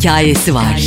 hikayesi var.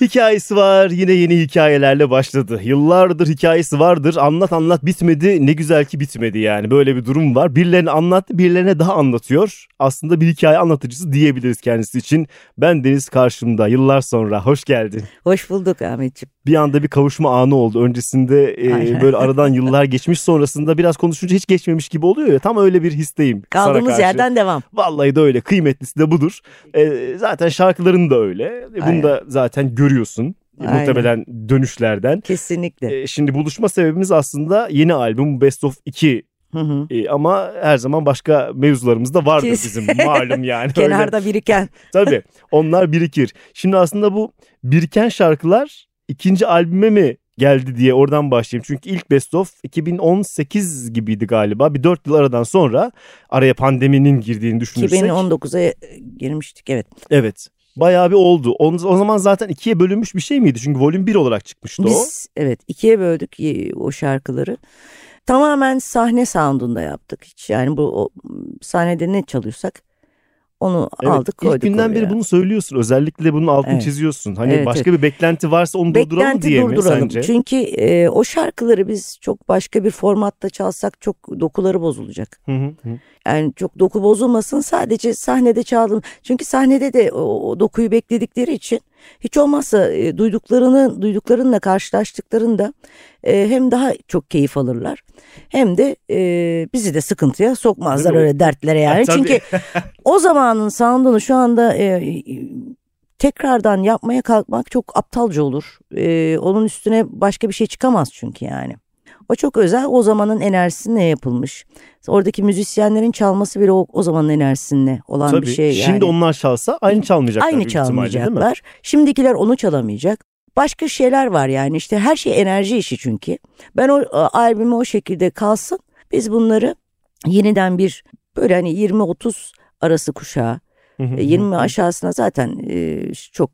Hikayesi var yine yeni hikayelerle başladı. Yıllardır hikayesi vardır anlat anlat bitmedi ne güzel ki bitmedi yani böyle bir durum var. Birilerine anlattı birilerine daha anlatıyor. Aslında bir hikaye anlatıcısı diyebiliriz kendisi için. Ben Deniz karşımda yıllar sonra hoş geldin. Hoş bulduk Ahmetciğim. Bir anda bir kavuşma anı oldu. Öncesinde e, böyle aradan yıllar geçmiş sonrasında biraz konuşunca hiç geçmemiş gibi oluyor ya. Tam öyle bir histeyim. Kaldığımız yerden devam. Vallahi de öyle kıymetlisi de budur. E, zaten şarkıların da öyle. Bunu Aynen. da zaten görüyorsun. Aynen. Muhtemelen dönüşlerden. Kesinlikle. E, şimdi buluşma sebebimiz aslında yeni albüm Best of 2 Hı hı. E, ama her zaman başka mevzularımız da vardır Kes. bizim malum yani. Kenarda öyle. biriken. Tabii onlar birikir. Şimdi aslında bu biriken şarkılar ikinci albüme mi geldi diye oradan başlayayım. Çünkü ilk Best of 2018 gibiydi galiba. Bir 4 yıl aradan sonra araya pandeminin girdiğini düşünürsek. 2019'a girmiştik evet. Evet. Bayağı bir oldu. O, o zaman zaten ikiye bölünmüş bir şey miydi? Çünkü volüm 1 olarak çıkmıştı Biz, o. Biz evet ikiye böldük o şarkıları. Tamamen sahne soundunda yaptık. Hiç yani bu o, sahnede ne çalıyorsak onu evet, aldık koyduk İlk günden beri bunu söylüyorsun. Özellikle bunun altını evet. çiziyorsun. Hani evet, başka evet. bir beklenti varsa onu beklenti durduralım diye durduralım. mi sence? Çünkü e, o şarkıları biz çok başka bir formatta çalsak çok dokuları bozulacak. Hı hı. Yani çok doku bozulmasın sadece sahnede çaldım. Çünkü sahnede de o, o dokuyu bekledikleri için hiç olmazsa e, duyduklarını duyduklarınla karşılaştıklarında e, hem daha çok keyif alırlar hem de e, bizi de sıkıntıya sokmazlar öyle dertlere yani. Çünkü o zamanın sound'unu şu anda e, tekrardan yapmaya kalkmak çok aptalca olur. E, onun üstüne başka bir şey çıkamaz çünkü yani. O çok özel o zamanın enerjisine yapılmış. Oradaki müzisyenlerin çalması bile o, o zamanın enerjisinde olan Tabii, bir şey yani. Şimdi onlar çalsa aynı çalmayacaklar. Aynı çalmayacaklar. Şimdikiler onu çalamayacak. Başka şeyler var yani işte her şey enerji işi çünkü. Ben o albümü o şekilde kalsın. Biz bunları yeniden bir böyle hani 20-30 arası kuşağı 20 e, aşağısına zaten e, çok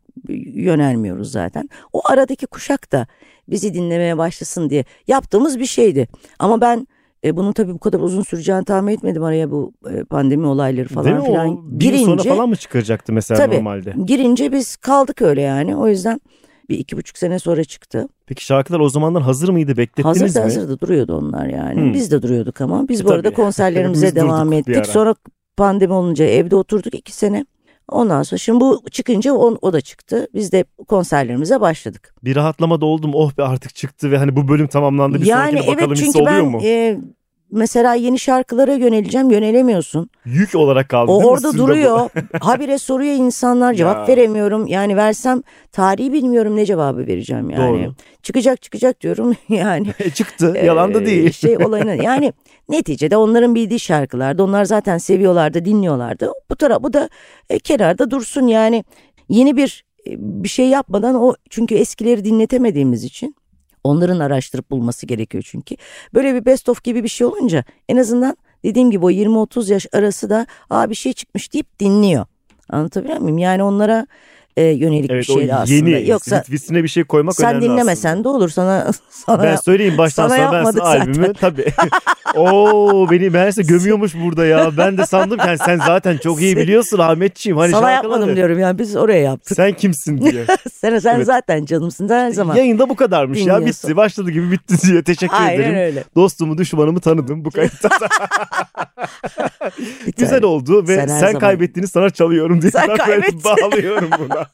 yönelmiyoruz zaten. O aradaki kuşak da bizi dinlemeye başlasın diye yaptığımız bir şeydi. Ama ben e, bunun tabii bu kadar uzun süreceğini tahmin etmedim araya bu e, pandemi olayları falan Değil filan. O bir girince, sonra falan mı çıkaracaktı mesela tabii, normalde? Girince biz kaldık öyle yani. O yüzden bir iki buçuk sene sonra çıktı. Peki şarkılar o zamanlar hazır mıydı? Beklettiniz hazırdı, mi? Hazırdı hazırdı duruyordu onlar yani. Hmm. Biz de duruyorduk ama. Biz e, bu arada konserlerimize devam ettik. Sonra pandemi olunca evde oturduk iki sene. Ondan sonra şimdi bu çıkınca o, o da çıktı. Biz de konserlerimize başladık. Bir rahatlama da oldum. Oh be artık çıktı ve hani bu bölüm tamamlandı. Bir yani sonrakine evet, bakalım hissi oluyor mu? E, mesela yeni şarkılara yöneleceğim yönelemiyorsun. Yük olarak kaldı O orada duruyor. Habire soruyor insanlar cevap ya. veremiyorum. Yani versem tarihi bilmiyorum ne cevabı vereceğim yani. Doğru. Çıkacak çıkacak diyorum yani. E, çıktı yalan da değil. Şey olayına yani neticede onların bildiği şarkılardı. Onlar zaten seviyorlardı dinliyorlardı. Bu taraf bu da e, kenarda dursun yani. Yeni bir e, bir şey yapmadan o çünkü eskileri dinletemediğimiz için Onların araştırıp bulması gerekiyor çünkü. Böyle bir best of gibi bir şey olunca en azından dediğim gibi o 20-30 yaş arası da aa bir şey çıkmış deyip dinliyor. Anlatabiliyor muyum? Yani onlara e, yönelik evet, bir şeydi aslında. Yeni Yoksa vitrine bir şey koymak sen önemli dinlemesen aslında. de olur sana, sana Ben söyleyeyim baştan sana, sonra ben sana albümü tabii. Oo beni meğerse gömüyormuş burada ya. Ben de sandım yani sen zaten çok iyi biliyorsun Ahmetciğim. Hani sana yapmadım diyorum yani biz oraya yaptık. Sen kimsin diye. sen sen evet. zaten canımsın sen her zaman. Yayında bu kadarmış ya bitti başladı gibi bitti diye teşekkür Aynen ederim. öyle. Dostumu düşmanımı tanıdım bu kayıtta. Güzel oldu ve sen, sen kaybettiğini sana çalıyorum diye sen ben bağlıyorum buna.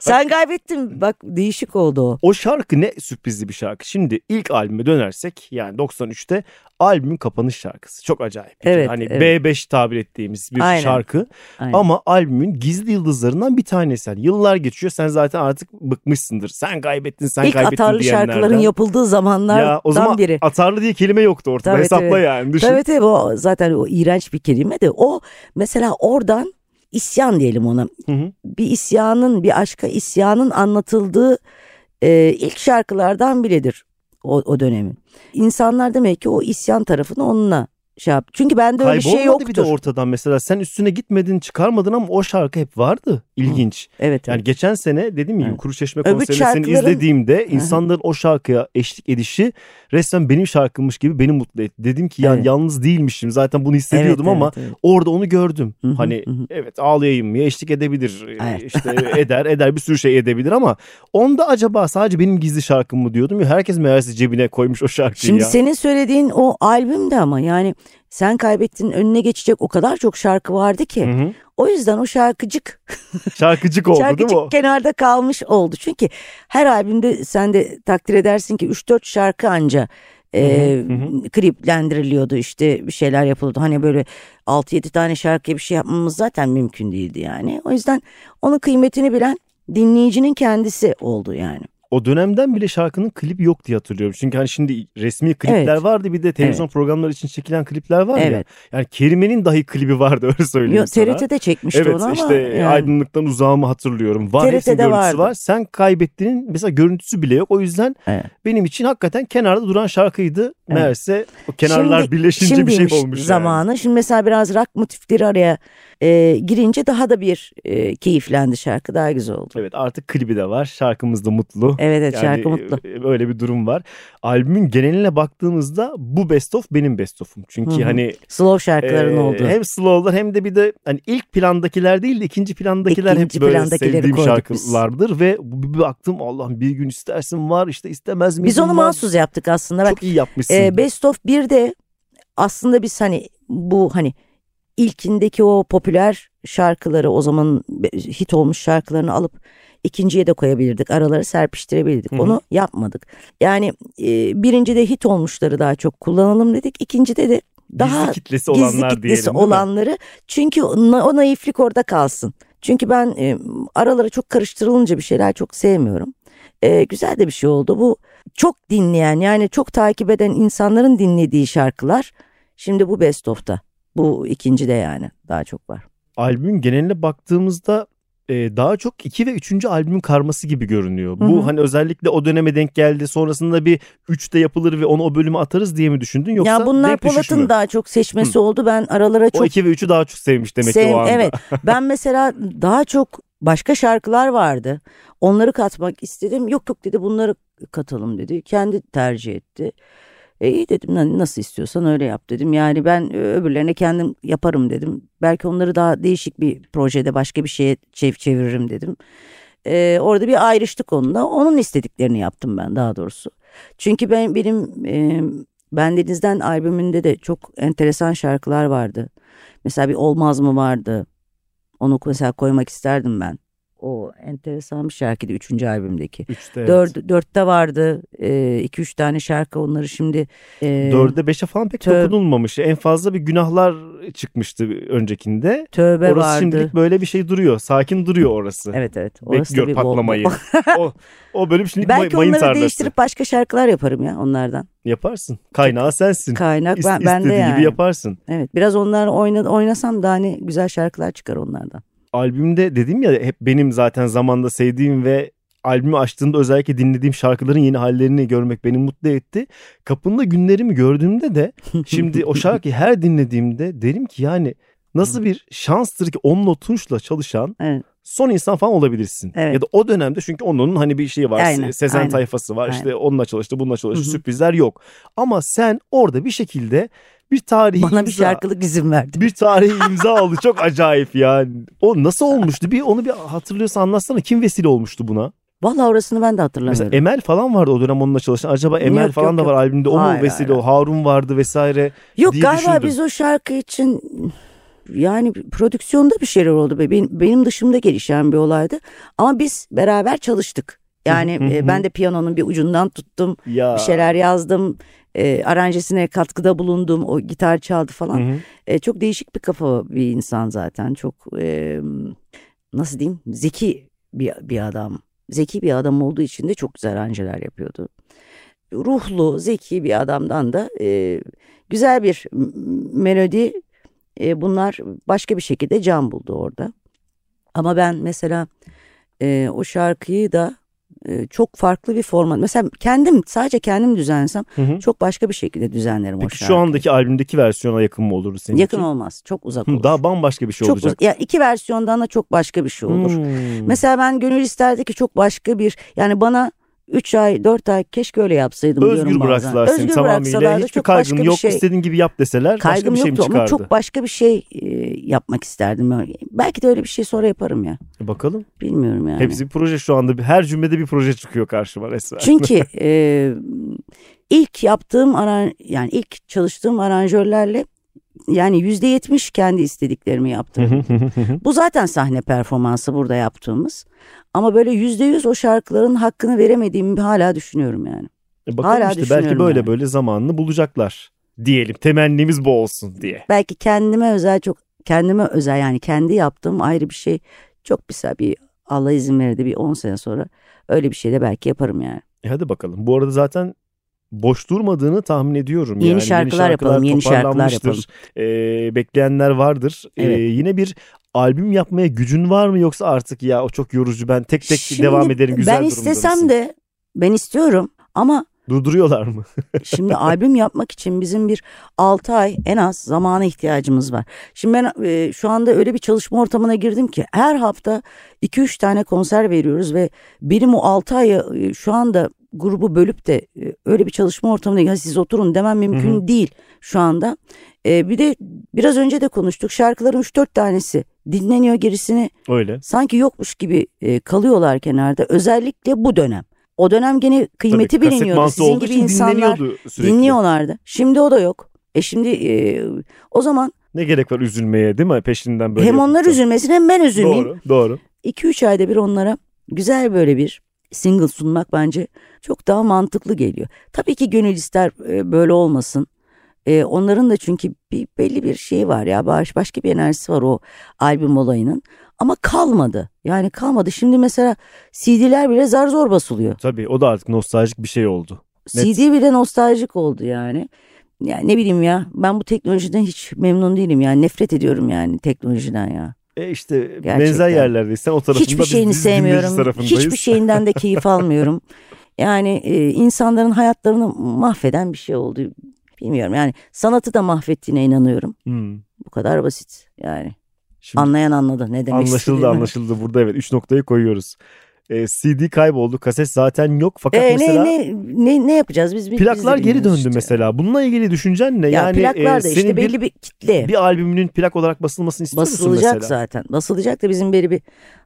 Sen kaybettin. Bak değişik oldu o. O şarkı ne sürprizli bir şarkı. Şimdi ilk albüme dönersek yani 93'te albümün kapanış şarkısı. Çok acayip. Evet, hani evet. B5 tabir ettiğimiz bir Aynen. şarkı. Aynen. Ama albümün gizli yıldızlarından bir tanesi. Yani yıllar geçiyor sen zaten artık bıkmışsındır. Sen kaybettin sen İlk kaybettin atarlı diyenlerden. şarkıların yapıldığı zamanlardan ya, o zaman biri. atarlı diye kelime yoktu ortada. Tabii, Hesapla tabii. yani. Düşün. Tabii tabii o zaten o iğrenç bir kelime de o mesela oradan isyan diyelim ona. Hı hı. Bir isyanın, bir aşka isyanın anlatıldığı e, ilk şarkılardan biridir o, o dönemin. İnsanlar demek ki o isyan tarafını onunla şey yap. Çünkü bende öyle bir şey yoktur. bir de ortadan mesela sen üstüne gitmedin çıkarmadın ama o şarkı hep vardı. İlginç. Evet. Yani evet. geçen sene dedim ya Evet. Kuru Çeşme Öbür konserlerini şarkıların- izlediğimde insanların o şarkıya eşlik edişi resmen benim şarkımmış gibi beni mutlu etti. Dedim ki yani Evet. yalnız değilmişim. Zaten bunu hissediyordum Evet, ama evet, evet. orada onu gördüm. Hı hı, hani hı hı. evet ağlayayım mı eşlik edebilir Evet. işte eder eder bir sürü şey edebilir ama onda acaba sadece benim gizli şarkım mı diyordum ya herkes meğerse cebine koymuş o şarkıyı Şimdi ya. senin söylediğin o albümde ama yani sen kaybettin önüne geçecek o kadar çok şarkı vardı ki. Hı hı. O yüzden o şarkıcık Şarkıcık oldu değil mi şarkıcık kenarda kalmış oldu. Çünkü her albümde sen de takdir edersin ki 3-4 şarkı anca e, Hı hı, kliplendiriliyordu işte bir şeyler yapılıyordu. Hani böyle 6-7 tane şarkıya bir şey yapmamız zaten mümkün değildi yani. O yüzden onun kıymetini bilen dinleyicinin kendisi oldu yani. O dönemden bile şarkının klibi yok diye hatırlıyorum. Çünkü hani şimdi resmi klipler Evet. vardı bir de televizyon programları için çekilen klipler var ya. Evet. Yani Kerime'nin dahi klibi vardı öyle söyleyeyim Yo, sana. TRT'de çekmişti Evet onu ama işte yani. aydınlıktan uzağımı hatırlıyorum. Var TRT'de görüntüsü vardı. var. Sen kaybettiğinin mesela görüntüsü bile yok. O yüzden Evet. benim için hakikaten kenarda duran şarkıydı. Meğerse o kenarlar Şimdi- birleşince bir şey olmuş. yani. zamanı. Şimdi mesela biraz rock motifleri araya e, girince daha da bir e, keyiflendi şarkı daha güzel oldu. Evet artık klibi de var. Şarkımız da mutlu. Evet evet Yani şarkı mutlu. e, Böyle bir durum var. Albümün geneline baktığımızda bu best of benim best of'um. Çünkü Hı hı. hani Slow şarkıların Ee, oldu. Hem slow'lar hem de bir de hani ilk plandakiler değil de ikinci plandakiler İkinci hep böyle sevdiğim koyduk biz. şarkılardır ve bir, bir baktım Allah'ım bir gün istersin var işte istemez miyim Biz onu var. mahsus yaptık aslında. Bak, Çok iyi yapmışsın. e, Best of 1'de aslında biz hani bu hani ilkindeki o popüler şarkıları o zaman hit olmuş şarkılarını alıp ikinciye de koyabilirdik. Araları serpiştirebilirdik. Hı hı. Onu yapmadık. Yani e, birincide hit olmuşları daha çok kullanalım dedik. İkincide de daha gizli kitlesi olanlar gizli kitlesi diyelim olanları çünkü o, o naiflik orada kalsın. Çünkü ben e, aralara çok karıştırılınca bir şeyler çok sevmiyorum. E, güzel de bir şey oldu. Bu çok dinleyen yani çok takip eden insanların dinlediği şarkılar şimdi bu best of'ta. Bu ikinci de yani daha çok var. Albümün geneline baktığımızda e, daha çok 2 ve 3. albümün karması gibi görünüyor. Hı hı. Bu hani özellikle o döneme denk geldi. Sonrasında bir 3 de yapılır ve onu o bölüme atarız diye mi düşündün yoksa ya bunlar? Polat'ın daha çok seçmesi oldu. Ben aralara O çok 2 ve 3'ü daha çok sevmiş demek Sev- ki o anda. Evet ben mesela daha çok başka şarkılar vardı. Onları katmak istedim. Yok yok dedi bunları katalım dedi. Kendi tercih etti. E iyi dedim "Lan nasıl istiyorsan öyle yap dedim. Yani ben e, öbürlerine kendim yaparım dedim. Belki onları daha değişik bir projede başka bir şeye çev çeviririm dedim. E, orada bir ayrıştık onunla. Onun istediklerini yaptım ben daha doğrusu. Çünkü ben benim e, Bendeniz'den albümünde de çok enteresan şarkılar vardı. Mesela bir Olmaz mı vardı. Onu mesela koymak isterdim ben. O enteresan bir şarkıydı üçüncü albümdeki. 3'te evet. Dört, dörtte vardı e, iki üç tane şarkı onları şimdi. E, 4'e 5'e falan pek Tövbe- dokunulmamış. En fazla bir günahlar çıkmıştı öncekinde. Tövbe orası vardı. şimdilik böyle bir şey duruyor. Sakin duruyor orası. Evet evet. Orası Bekliyor patlamayı. o, o bölüm şimdilik may- Belki mayın onları tarlası. değiştirip başka şarkılar yaparım ya onlardan. Yaparsın. Kaynağı sensin. Kaynak ben, bende istediği yani. gibi yaparsın. Evet biraz onlar oyna, oynasam daha hani güzel şarkılar çıkar onlardan. Albümde dedim ya hep benim zaten zamanda sevdiğim ve albümü açtığında özellikle dinlediğim şarkıların yeni hallerini görmek beni mutlu etti. Kapında günlerimi gördüğümde de şimdi o şarkıyı her dinlediğimde derim ki yani nasıl bir şanstır ki onunla tunçla çalışan Evet. son insan falan olabilirsin. Evet. Ya da o dönemde çünkü onun hani bir şeyi var. Aynen, Sezen aynen. tayfası var. Aynen. İşte onunla çalıştı, bununla çalıştı. Hı hı. Sürprizler yok. Ama sen orada bir şekilde bir tarihi Bana imza, bir şarkılık izin verdi. bir tarihi imza oldu. Çok acayip yani. O nasıl olmuştu? Bir onu bir hatırlıyorsan anlatsana. Kim vesile olmuştu buna? Vallahi orasını ben de hatırlamıyorum. Mesela Emel falan vardı o dönem onunla çalışan. Acaba Emel Yok, falan yok, da var yok. albümde. O mu Hayır, vesile hayır, o? Harun vardı vesaire. Yok diye galiba düşündüm. biz o şarkı için yani prodüksiyonda bir şeyler oldu. be. Benim, benim dışımda gelişen bir olaydı. Ama biz beraber çalıştık. Yani e, ben de piyanonun bir ucundan tuttum. Ya. Bir şeyler yazdım. E, aranjesine katkıda bulundum. O gitar çaldı falan. Hı hı. E, çok değişik bir kafa bir insan zaten. Çok e, nasıl diyeyim zeki bir, bir adam. Zeki bir adam olduğu için de çok güzel aranjeler yapıyordu. Ruhlu, zeki bir adamdan da e, güzel bir melodi. E, bunlar başka bir şekilde can buldu orada. Ama ben mesela e, o şarkıyı da e, çok farklı bir format. Mesela kendim sadece kendim düzenlesem Hı hı. çok başka bir şekilde düzenlerim o Peki şarkıyı. şu andaki albümdeki versiyona yakın mı olur seninki? Yakın olmaz. Çok uzak Hı, olur. Daha bambaşka bir şey çok olacak. uzak. Ya iki versiyondan da çok başka bir şey olur. Hmm. Mesela ben Gönül İster'deki çok başka bir yani bana 3 ay 4 ay keşke öyle yapsaydım diyorum Özgür bazen. bıraksalar seni Özgür tamamıyla. Hiçbir çok başka kaygın yok. şey. istediğin gibi yap deseler başka Kaygım bir şey mi ama çıkardı? çok başka bir şey e, yapmak isterdim. Belki de öyle bir şey sonra yaparım ya. E Bakalım. Bilmiyorum yani. Hepsi bir proje şu anda. Her cümlede bir proje çıkıyor karşıma resmen. Çünkü e, ilk yaptığım aran yani ilk çalıştığım aranjörlerle yani yüzde yetmiş kendi istediklerimi yaptım. Bu zaten sahne performansı burada yaptığımız. Ama böyle yüzde yüz o şarkıların hakkını veremediğimi hala düşünüyorum yani. E bakalım Hala işte belki böyle yani. böyle zamanını bulacaklar diyelim. Temennimiz bu olsun diye. Belki kendime özel çok kendime özel yani kendi yaptığım ayrı bir şey. Çok mesela bir Allah izin verirdi bir 10 sene sonra öyle bir şey de belki yaparım yani. E hadi bakalım. Bu arada zaten boş durmadığını tahmin ediyorum. Yeni yani. şarkılar yapalım, yeni şarkılar toparlanmıştır. E, bekleyenler vardır. Evet. yine bir albüm yapmaya gücün var mı yoksa artık ya o çok yorucu ben tek tek Şimdi devam ederim güzel Ben istesem mısın? de ben istiyorum ama Durduruyorlar mı? Şimdi albüm yapmak için bizim bir 6 ay en az zamana ihtiyacımız var. Şimdi ben e, şu anda öyle bir çalışma ortamına girdim ki her hafta 2-3 tane konser veriyoruz ve benim o 6 ayı e, şu anda grubu bölüp de e, öyle bir çalışma ortamına ya siz oturun demem mümkün Hı hı. değil şu anda. E, bir de biraz önce de konuştuk şarkıların 3-4 tanesi dinleniyor gerisini Öyle. sanki yokmuş gibi e, kalıyorlar kenarda özellikle bu dönem. O dönem gene kıymeti Tabii, biliniyordu. Sizin gibi insanlar sürekli. dinliyorlardı. Şimdi o da yok. E şimdi e, o zaman Ne gerek var üzülmeye değil mi? Peşinden böyle hem onlar yapıp üzülmesin hem ben üzülmeyeyim. Doğru, doğru. 2-3 ayda bir onlara güzel böyle bir single sunmak bence çok daha mantıklı geliyor. Tabii ki gönül ister e, böyle olmasın. E, onların da çünkü bir belli bir şey var ya baş, başka bir enerjisi var o albüm olayının. Ama kalmadı. Yani kalmadı. Şimdi mesela CD'ler bile zar zor basılıyor. Tabii o da artık nostaljik bir şey oldu. Net. CD bile nostaljik oldu yani. Yani ne bileyim ya ben bu teknolojiden hiç memnun değilim yani nefret ediyorum yani teknolojiden ya. E işte Gerçekten. benzer yerlerdeysen o tarafında Hiçbir biz- şeyini biz dinleyici sevmiyorum. Hiçbir şeyinden de keyif almıyorum. Yani e, insanların hayatlarını mahveden bir şey oldu. Bilmiyorum yani sanatı da mahvettiğine inanıyorum. Hmm. Bu kadar basit yani. Şimdi Anlayan anladı ne demek anlaşıldı istediğimi. anlaşıldı burada evet 3 noktayı koyuyoruz. E, CD kayboldu kaset zaten yok fakat E, mesela ne, ne, ne, ne yapacağız biz? biz plaklar geri döndü işte. mesela. Bununla ilgili düşüncen ne? Ya yani plaklar e, da işte senin belli bir, kitle. bir albümünün plak olarak basılmasını istiyor musun Basılacak mesela? zaten. Basılacak da bizim belli bir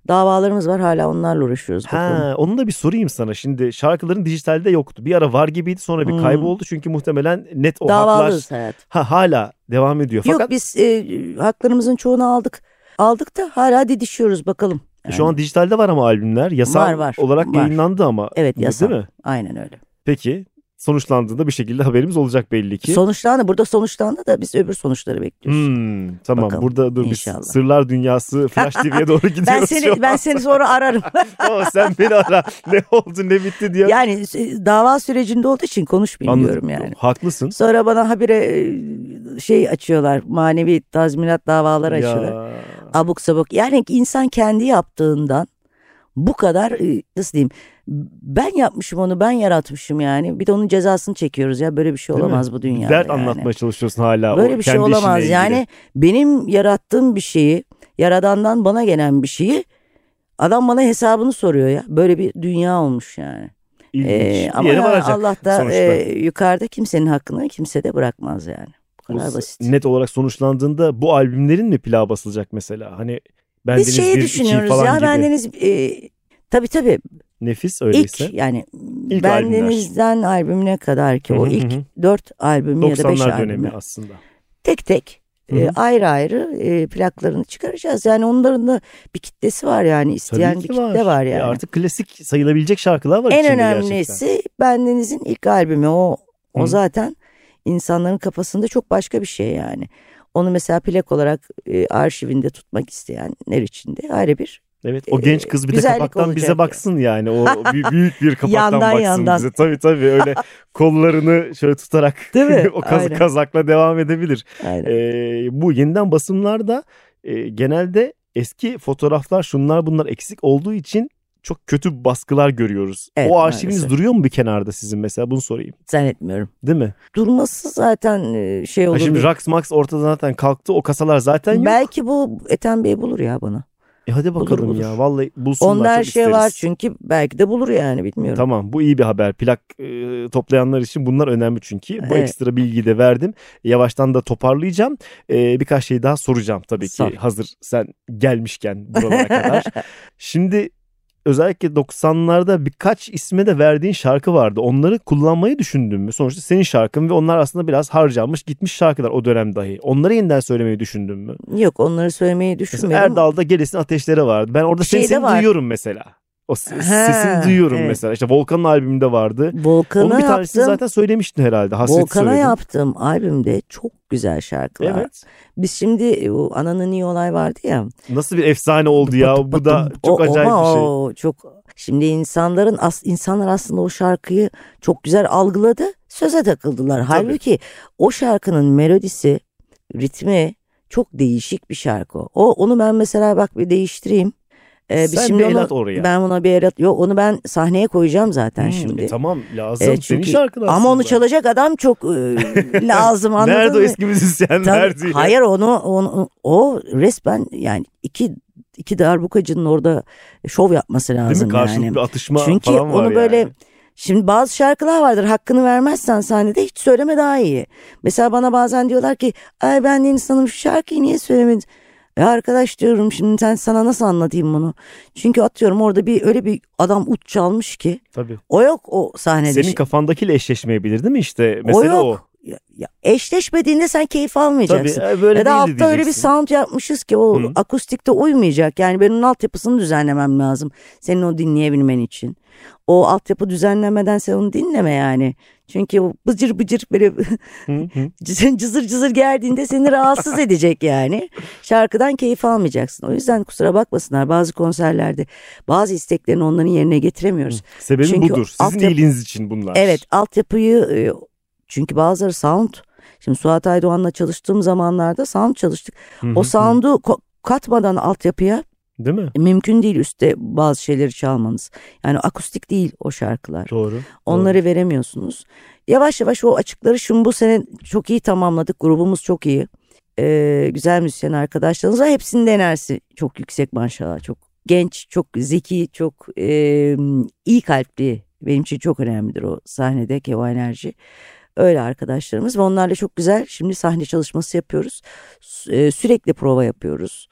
davalarımız var. Hala onlarla uğraşıyoruz. Ha, onu da bir sorayım sana. Şimdi şarkıların dijitalde yoktu. Bir ara var gibiydi sonra bir Hmm. kayboldu. Çünkü muhtemelen net o haklar Davalıyız hayat. ha, hala devam ediyor. Fakat Yok biz e, haklarımızın çoğunu aldık. Aldık da hala didişiyoruz bakalım. Yani. şu an dijitalde var ama albümler. Yasal Var, var, olarak var. yayınlandı ama. Evet Değil yasal. mi? Aynen öyle. Peki sonuçlandığında bir şekilde haberimiz olacak belli ki. Sonuçlandı. Burada sonuçlandı da biz öbür sonuçları bekliyoruz. Hmm, tamam Bakalım, burada dur inşallah. biz Sırlar Dünyası Flash TV'ye doğru gidiyoruz Ben seni ben seni sonra ararım. Tamam, sen beni ara. Ne oldu ne bitti diye. yani e, dava sürecinde olduğu için konuşmayayım diyorum yani. Haklısın. Sonra bana habire e, şey açıyorlar. Manevi tazminat davaları açıyorlar. Abuk sabuk. Yani insan kendi yaptığından bu kadar e, nasıl diyeyim ben yapmışım onu ben yaratmışım yani bir de onun cezasını çekiyoruz ya böyle bir şey Değil mi? olamaz bu dünyada Dert yani. anlatmaya çalışıyorsun hala. Böyle o bir şey olamaz yani benim yarattığım bir şeyi yaradandan bana gelen bir şeyi adam bana hesabını soruyor ya böyle bir dünya olmuş yani. İlginç. Ee, ama ya Allah da sonuçta. e, yukarıda kimsenin hakkını kimse de bırakmaz yani. Kadar basit. Net olarak sonuçlandığında bu albümlerin mi plağı basılacak mesela? Hani Bendeniz Biz şeyi 1, 2 düşünüyoruz falan ya gibi. bendeniz e, tabii tabii Nefis öyleyse. İlk yani İlk Bendeniz'den albümüne kadar ki Hı o hı ilk dört albümü ya da beş 90'lar albümü dönemi aslında. tek tek Hı e, ayrı ayrı e, plaklarını çıkaracağız. Yani onların da bir kitlesi var yani isteyen bir ki kitle var E yani. artık klasik sayılabilecek şarkılar var en önemlisi gerçekten. Bendeniz'in ilk albümü o o Hı. zaten insanların kafasında çok başka bir şey yani. Onu mesela plak olarak e, arşivinde tutmak isteyenler için de ayrı bir Evet o e, genç kız bir de kapaktan bize baksın yani. O bü- büyük bir kapaktan Yandan, baksın yandan. bize. Tabii tabii öyle kollarını şöyle tutarak Değil mi? o kaz- Aynen. kazakla devam edebilir. aynen. Ee, bu yeniden basımlarda e, genelde eski fotoğraflar şunlar bunlar eksik olduğu için çok kötü baskılar görüyoruz. Evet, o arşiviniz maalesef. duruyor mu bir kenarda sizin mesela bunu sorayım. Zannetmiyorum. Değil mi? Durması zaten e, şey olur. şimdi Rax Max ortadan zaten kalktı. O kasalar zaten yok. Belki bu Ethem Bey bulur ya bana. E hadi Bulur, bakalım bulur. ya. Vallahi bulsunlar Onda her çok şey isteriz. var çünkü belki de bulur yani bilmiyorum. Tamam bu iyi bir haber. Plak e, toplayanlar için bunlar önemli çünkü. Bu Evet. ekstra bilgiyi de verdim. Yavaştan da toparlayacağım. E, birkaç şey daha soracağım tabii ki. Sor. Hazır sen gelmişken buralara kadar. Şimdi özellikle 90'larda birkaç isme de verdiğin şarkı vardı. Onları kullanmayı düşündün mü? Sonuçta senin şarkın ve onlar aslında biraz harcanmış gitmiş şarkılar o dönem dahi. Onları yeniden söylemeyi düşündün mü? Yok onları söylemeyi Mesela düşünmüyorum. Erdal'da Gelesin Ateşleri vardı. Ben orada şey seni, seni var. duyuyorum mesela. O s- Ha, sesini duyuyorum evet. mesela. İşte Volkan'ın albümünde vardı. Volkan'a Onun bir tanesini yaptım. zaten söylemiştin herhalde. Hasret Volkan'a söyledin. yaptığım albümde çok güzel şarkılar. Evet. Biz şimdi e, o Ananın iyi olay vardı ya. Nasıl bir efsane oldu ya. Bu da çok O- acayip bir şey. o çok şimdi insanların as, insanlar aslında o şarkıyı çok güzel algıladı. Söze takıldılar. Halbuki o şarkının melodisi, ritmi çok değişik bir şarkı. O onu ben mesela bak bir değiştireyim. Ee, Sen şimdi bir el onu, at oraya. ben buna bir el at. Yok onu ben sahneye koyacağım zaten Hmm, şimdi. e tamam lazım. Evet, Senin çünkü- şarkın aslında. Ama onu çalacak adam çok e, lazım anladın Nerede o mı? eski müzisyenler Tabii, diye. hayır onu, onu o resmen yani iki iki darbukacının orada şov yapması Değil lazım mi? Karşılıklı yani. atışma Çünkü falan var onu böyle yani. şimdi bazı şarkılar vardır hakkını vermezsen sahnede hiç söyleme daha iyi. Mesela bana bazen diyorlar ki ay ben Deniz Hanım şu şarkıyı niye söylemedin? E arkadaş diyorum şimdi sen sana nasıl anlatayım bunu? Çünkü atıyorum orada bir öyle bir adam uç çalmış ki Tabii. o yok o sahnede. Senin kafandakiyle eşleşmeyebilir değil mi işte? o Mesela o. yok. Ya, ya eşleşmediğinde sen keyif almayacaksın. Tabii e, böyle ya da altta öyle bir sound yapmışız ki o Hı. akustikte uymayacak. Yani ben onun altyapısını düzenlemem lazım. Senin o dinleyebilmen için. O altyapı düzenlemeden sen onu dinleme yani. Çünkü o bıcır bıcır böyle Hı hı. cızır cızır cızır geldiğinde seni rahatsız edecek yani. Şarkıdan keyif almayacaksın. O yüzden kusura bakmasınlar bazı konserlerde bazı isteklerini onların yerine getiremiyoruz. Sebebi Çünkü budur. Sizin altyapı- iyiliğiniz için bunlar. Evet altyapıyı e, çünkü bazıları sound. Şimdi Suat Aydoğan'la çalıştığım zamanlarda sound çalıştık. Hı hı O sound'u katmadan altyapıya Değil mi? mümkün değil üstte bazı şeyleri çalmanız. Yani akustik değil o şarkılar. Doğru. Onları veremiyorsunuz. Yavaş yavaş o açıkları şimdi bu sene çok iyi tamamladık. Grubumuz çok iyi. Ee, güzel müzisyen arkadaşlarımız var. Hepsinin de enerjisi çok yüksek maşallah. Çok genç, çok zeki, çok e, iyi kalpli. Benim için çok önemlidir o sahnedeki o enerji. Öyle arkadaşlarımız ve onlarla çok güzel şimdi sahne çalışması yapıyoruz. Sü- e, sürekli prova yapıyoruz.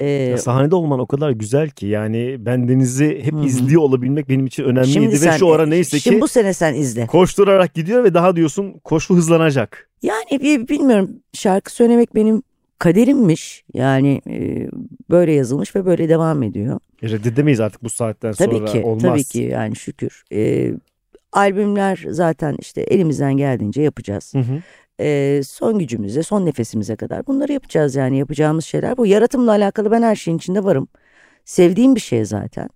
Ee, sahnede olman o kadar güzel ki yani ben Deniz'i hep Hı izliyor olabilmek benim için önemliydi ve sen- şu ara neyse Şimdi ki bu sene sen izle. koşturarak gidiyor ve daha diyorsun koşu hızlanacak. Yani bilmiyorum şarkı söylemek benim kaderimmiş. Yani e, böyle yazılmış ve böyle devam ediyor. E, reddedemeyiz artık bu saatten Tabii sonra ki olmaz. tabii ki yani şükür. E, albümler zaten işte elimizden geldiğince yapacağız. Hı hı. E, son gücümüze son nefesimize kadar bunları yapacağız yani yapacağımız şeyler. Bu yaratımla alakalı ben her şeyin içinde varım. Sevdiğim bir şey zaten.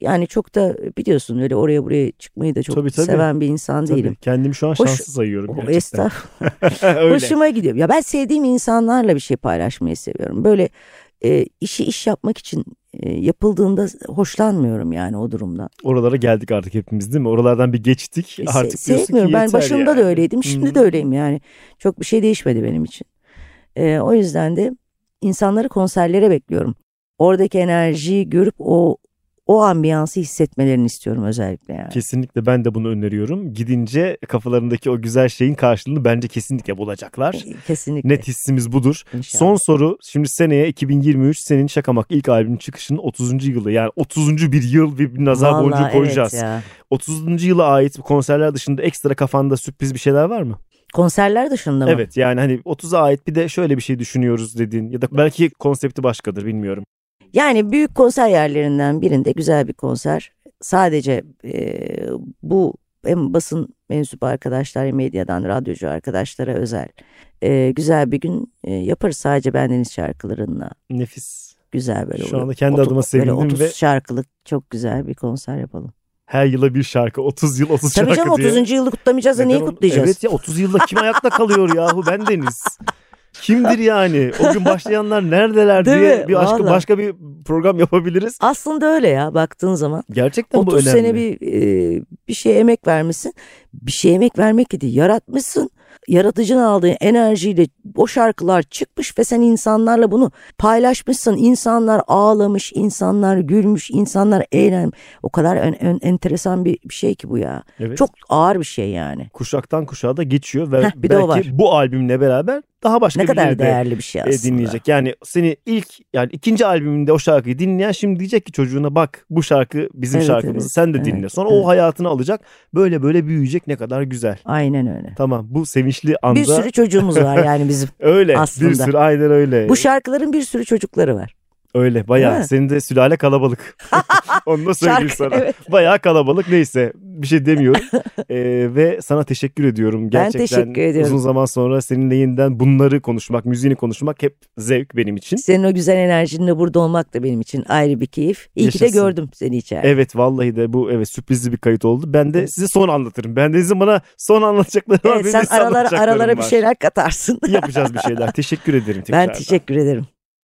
Yani çok da biliyorsun öyle oraya buraya çıkmayı da çok Tabii, tabii. seven bir insan Tabii, değilim. kendimi şu an Hoş- şanslı sayıyorum O gerçekten. estağfurullah. Hoşuma gidiyor. Ya ben sevdiğim insanlarla bir şey paylaşmayı seviyorum. Böyle e, işi iş yapmak için e, yapıldığında hoşlanmıyorum yani o durumdan. Oralara geldik artık hepimiz değil mi? Oralardan bir geçtik. E, se- artık diyorsun ki sevmiyorum. Ben yeter başında yani. da öyleydim. Şimdi Hı. de öyleyim yani. Çok bir şey değişmedi benim için. E, o yüzden de insanları konserlere bekliyorum. Oradaki enerjiyi görüp o o ambiyansı hissetmelerini istiyorum özellikle yani. Kesinlikle ben de bunu öneriyorum. Gidince kafalarındaki o güzel şeyin karşılığını bence kesinlikle bulacaklar. E, Kesinlikle. Net hissimiz budur. İnşallah. Son soru. Şimdi seneye 2023 senin Şakamak ilk albümün çıkışının 30. yılı. Yani 30. bir yıl bir, bir nazar Vallahi boncuğu koyacağız. Evet ya. 30. yıla ait konserler dışında ekstra kafanda sürpriz bir şeyler var mı? Konserler dışında mı? Evet yani hani 30'a ait bir de şöyle bir şey düşünüyoruz dediğin ya da belki konsepti başkadır bilmiyorum. Yani büyük konser yerlerinden birinde güzel bir konser. Sadece e, bu hem basın mensup arkadaşlar, medyadan radyocu arkadaşlara özel e, güzel bir gün e, yaparız. Sadece bendeniz şarkılarınla Nefis. güzel böyle. Şu anda kendi Otu- adıma Böyle sevindim 30 ve şarkılık çok güzel bir konser yapalım. her yıla bir şarkı 30 yıl 30 Tabii şarkı canım diye. 30. yılı kutlamayacağız da neyi kutlayacağız? Evet ya 30 yılda kim ayakta kalıyor yahu ben Deniz. Kimdir yani? O gün başlayanlar neredeler Değil diye mi? bir başka, Vallahi. başka bir program yapabiliriz. Aslında öyle ya baktığın zaman. Gerçekten bu 30 önemli. sene bir e, bir şeye emek vermişsin. Bir şeye emek vermek değil, yaratmışsın. Yaratıcının aldığı enerjiyle o şarkılar çıkmış ve sen insanlarla bunu paylaşmışsın. İnsanlar ağlamış, insanlar gülmüş, insanlar eğlenmiş. O kadar ön- ön- enteresan bir, bir şey ki bu ya. Evet. Çok ağır bir şey yani. kuşaktan kuşağa da geçiyor ve Heh, bir de o belki var. bu albümle beraber daha başka Ne kadar de değerli bir şey e, aslında. dinleyecek. Yani seni ilk yani ikinci albümünde o şarkıyı dinleyen şimdi diyecek ki çocuğuna bak bu şarkı bizim Evet, şarkımız evet, sen de evet, dinle. Sonra evet. o hayatını alacak böyle böyle büyüyecek ne kadar güzel. Aynen öyle. Tamam bu sevinçli anda Bir sürü çocuğumuz var yani bizim. öyle aslında. bir sürü aynen öyle. Bu şarkıların bir sürü çocukları var. Öyle bayağı senin de sülale kalabalık. Onu da söyleyeyim Şarkı, sana. evet. Bayağı kalabalık neyse bir şey demiyorum. Ee, ve sana teşekkür ediyorum. Gerçekten teşekkür ediyorum. uzun zaman sonra seninle yeniden bunları konuşmak, müziğini konuşmak hep zevk benim için. Senin o güzel enerjinle burada olmak da benim için ayrı bir keyif. İyi ki de Yaşasın. gördüm seni içeride. Evet vallahi de bu evet sürprizli bir kayıt oldu. Ben de size son anlatırım. Ben de bana son anlatacaklarım var. Evet, benim sen aralara, aralara bir var. şeyler katarsın. Yapacağız bir şeyler. Teşekkür ederim tekrar. ben teşekkür ederim.